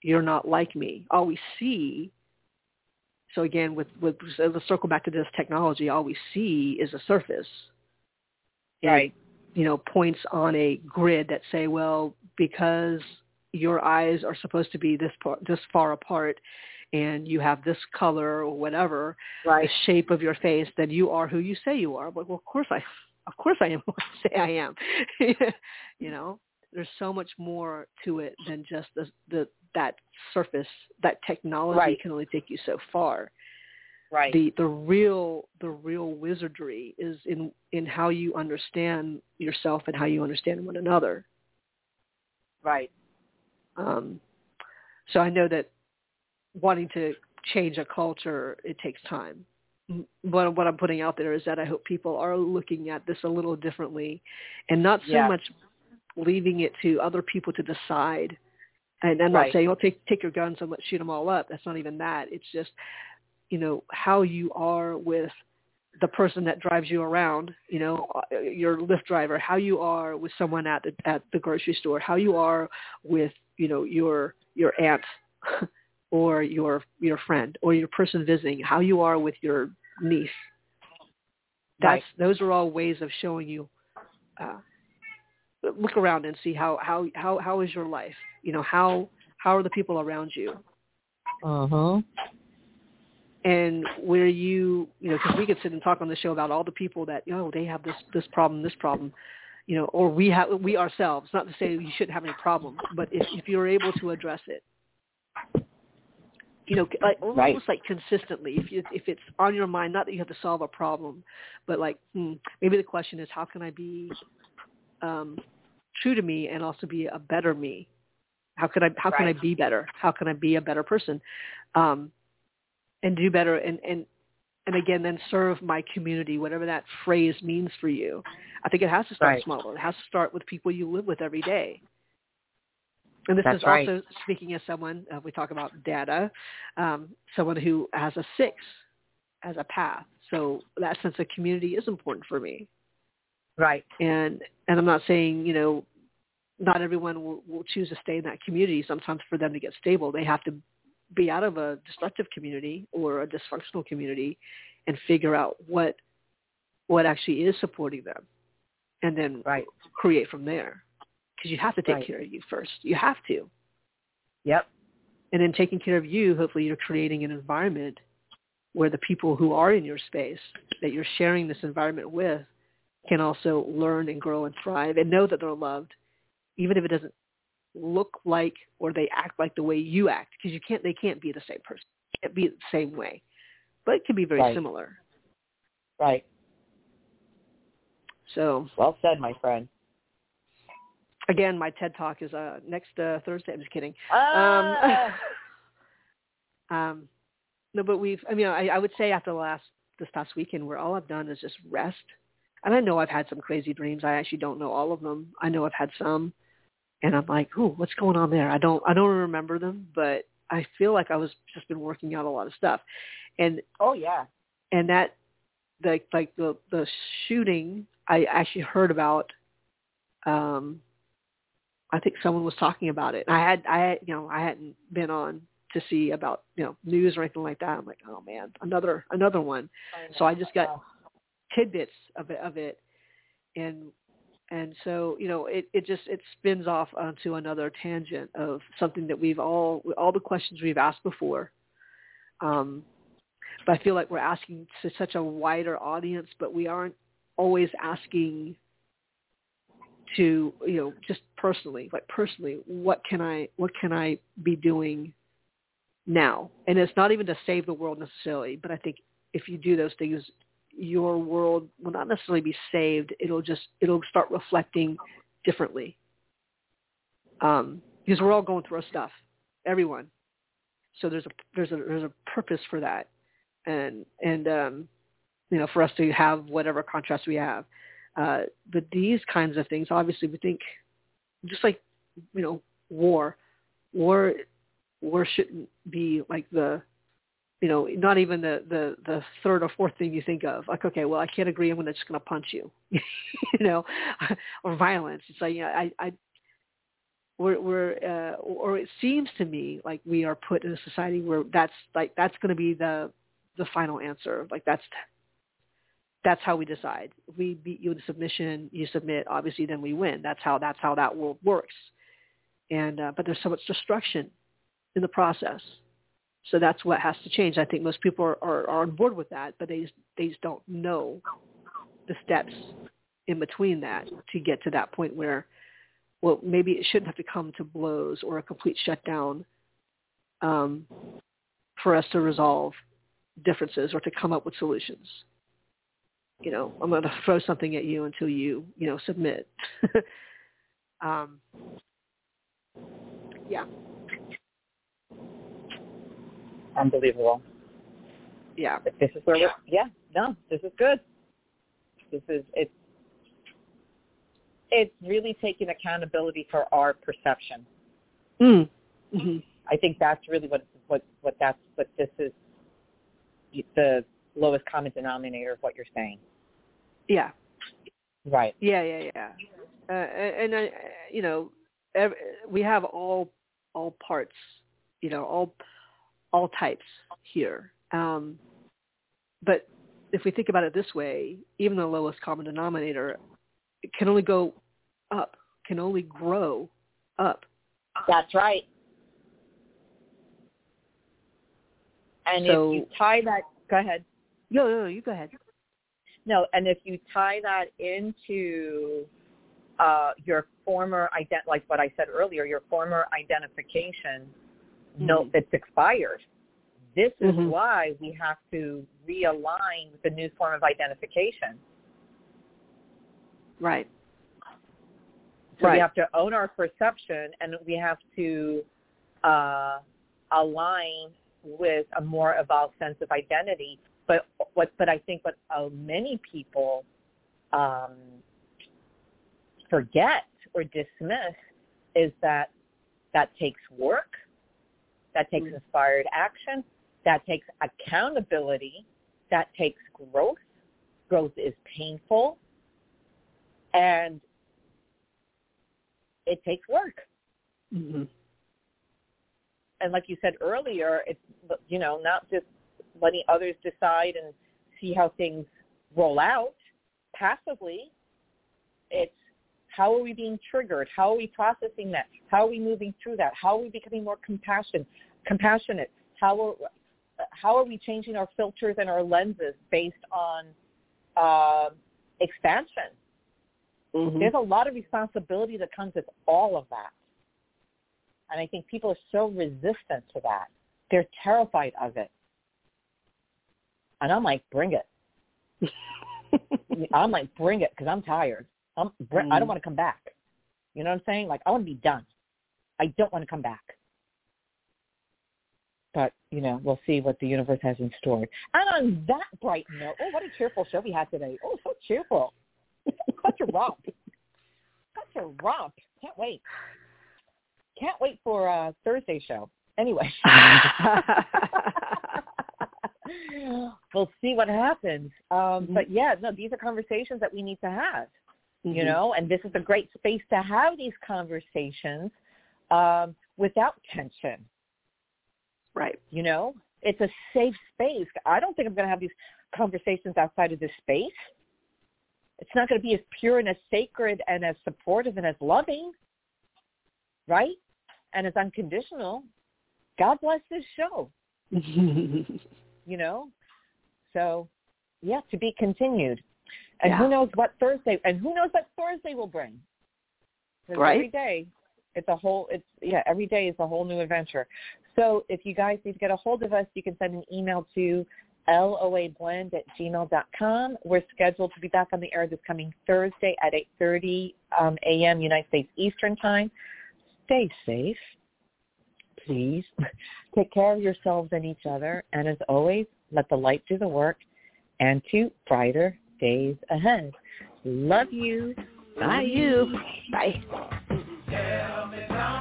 you're not like me. All we see so again with with let's circle back to this technology, all we see is a surface. And,
Right.
You know, points on a grid that say, well, because your eyes are supposed to be this par- this far apart and you have this color or whatever,
right
the shape of your face, then you are who you say you are. But well, of course I, of course I am who I say I am. you know, there's so much more to it than just the the that surface. That technology
Right.
can only take you so far.
right
The the real the real wizardry is in in how you understand yourself and how you understand one another.
right
Um, so I know that wanting to change a culture, it takes time. But what I'm putting out there is that I hope people are looking at this a little differently and not so
Yeah.
much leaving it to other people to decide. And I'm
Right.
not saying, oh, take, take your guns and let's shoot them all up. That's not even that. It's just, you know, how you are with the person that drives you around, you know, uh, your Lyft driver, how you are with someone at the at the grocery store, how you are with, you know, your your aunt or your your friend or your person visiting, how you are with your niece. That's those are all ways of showing you uh look around and see how how how how is your life? You know, how how are the people around you?
uh-huh
and where you you know because we could sit and talk on the show about all the people that you know they have this this problem this problem you know or we have we ourselves not to say you shouldn't have any problem but if if you're able to address it you know like almost
Right.
like consistently if you if it's on your mind not that you have to solve a problem but like hmm, maybe the question is how can i be um true to me and also be a better me. How can i how can i be better? How can i be a better person? Um and do better and and and again then serve my community whatever that phrase means for you. I think it has to start
Right.
small. It has to start with people you live with every day. And this
That's
is
right.
also speaking as someone uh, we talk about data um, someone who has a six as a path. So that sense of community is important for me
right.
And and i'm not saying you know not everyone will, will choose to stay in that community. Sometimes for them to get stable they have to be out of a destructive community or a dysfunctional community and figure out what what actually is supporting them and then
right.
create from there. Because you have to take
Right.
care of you first. You have to.
Yep.
And then taking care of you hopefully you're creating an environment where the people who are in your space that you're sharing this environment with can also learn and grow and thrive and know that they're loved even if it doesn't look like or they act like the way you act because you can't they can't be the same person can't be the same way but it can be very
Right.
similar
right
So
well said, my friend.
Again, my TED talk is uh, next uh, Thursday. I'm just kidding.
Ah.
Um, um, no, but we've. I mean, I, I would say after the last this past weekend, where all I've done is just rest. And I know I've had some crazy dreams. I actually don't know all of them. I know I've had some, and I'm like, "Ooh, what's going on there?" I don't. I don't remember them, but I feel like I was just been working out a lot of stuff, and
oh yeah,
and that like like the the shooting I actually heard about. Um, I think someone was talking about it. I had I had you know I hadn't been on to see about you know news or anything like that. I'm like, oh man, another another one. I so I just got tidbits of it of it, and and so you know it it just it spins off onto another tangent of something that we've all all the questions we've asked before. Um, but I feel like we're asking to such a wider audience, but we aren't always asking to you know just personally like personally what can i what can i be doing now. And it's not even to save the world necessarily, but I think if you do those things, your world will not necessarily be saved. It'll just it'll start reflecting differently. Um, because we're all going through our stuff, everyone. So there's a there's a there's a purpose for that, and and um, you know for us to have whatever contrast we have. Uh, but these kinds of things, obviously, we think just like you know war, war war shouldn't be like the you know not even the the the third or fourth thing you think of. Like okay well i can't agree i'm just gonna punch you. You know or violence. It's like you know, i i we're we're uh or it seems to me like we are put in a society where that's like that's going to be the the final answer. Like that's that's how we decide. If we beat you in submission you submit obviously then we win. That's how that's how that world works. And uh, but there's so much destruction in the process. So that's what has to change. I think most people are, are, are on board with that, but they just, they just don't know the steps in between that to get to that point where, well, maybe it shouldn't have to come to blows or a complete shutdown um, for us to resolve differences or to come up with solutions. You know, I'm going to throw something at you until you, you know, submit. um, yeah.
Unbelievable.
Yeah.
This is where we're, yeah, no, this is good. This is, it's, it's really taking accountability for our perception.
Mm. Mm-hmm.
I think that's really what, what, what that's, what this is, the lowest common denominator of what you're saying.
Yeah.
Right.
Yeah, yeah, yeah. Uh, and, uh, you know, every, we have all all parts, you know, all all types here. Um, but if we think about it this way, even the lowest common denominator can only go up, can only grow up.
That's right. And so, if you tie that, go ahead.
No, no, no, you go ahead.
No, and if you tie that into uh, your former ident, like what I said earlier, your former identification mm-hmm. no, it's expired. This is mm-hmm. why we have to realign with the new form of identification.
Right.
So
right.
we have to own our perception and we have to uh, align with a more evolved sense of identity. But what, but I think what uh, many people um, forget or dismiss is that that takes work that takes mm. inspired action. That takes accountability. That takes growth. Growth is painful. And it takes work.
Mm-hmm.
And like you said earlier, it's, you know, not just letting others decide and see how things roll out passively. It's how are we being triggered? How are we processing that? How are we moving through that? How are we becoming more compassion, compassionate? How are, how are we changing our filters and our lenses based on uh, expansion?
Mm-hmm.
There's a lot of responsibility that comes with all of that. And I think people are so resistant to that. They're terrified of it. And I'm like, bring it. I'm like, bring it, because I'm tired. I'm, bring,
Mm.
I don't want to come back. You know what I'm saying? Like, I want to be done. I don't want to come back. But, you know, we'll see what the universe has in store. And on that bright note, oh, what a cheerful show we had today. Oh, so cheerful. Such a romp. Such a romp. Can't wait. Can't wait for uh Thursday show. Anyway. we'll see what happens. Um, but yeah, no, these are conversations that we need to have, you
Mhm.
know, and this is a great space to have these conversations um, without tension.
Right.
You know, it's a safe space. I don't think I'm going to have these conversations outside of this space. It's not going to be as pure and as sacred and as supportive and as loving, right? And as unconditional. God bless this show, you know? So, yeah, to be continued. And
Yeah.
who knows what Thursday, and who knows what Thursday will bring.
Right.
Every day, it's a whole, it's, yeah, every day is a whole new adventure. So if you guys need to get a hold of us, you can send an email to loablend at gmail.com. We're scheduled to be back on the air this coming Thursday at 8.30 um, a.m. United States Eastern Time. Stay safe, please. Take care of yourselves and each other. And as always, let the light do the work and to brighter days ahead. Love you.
Bye you. Bye.
Tell me now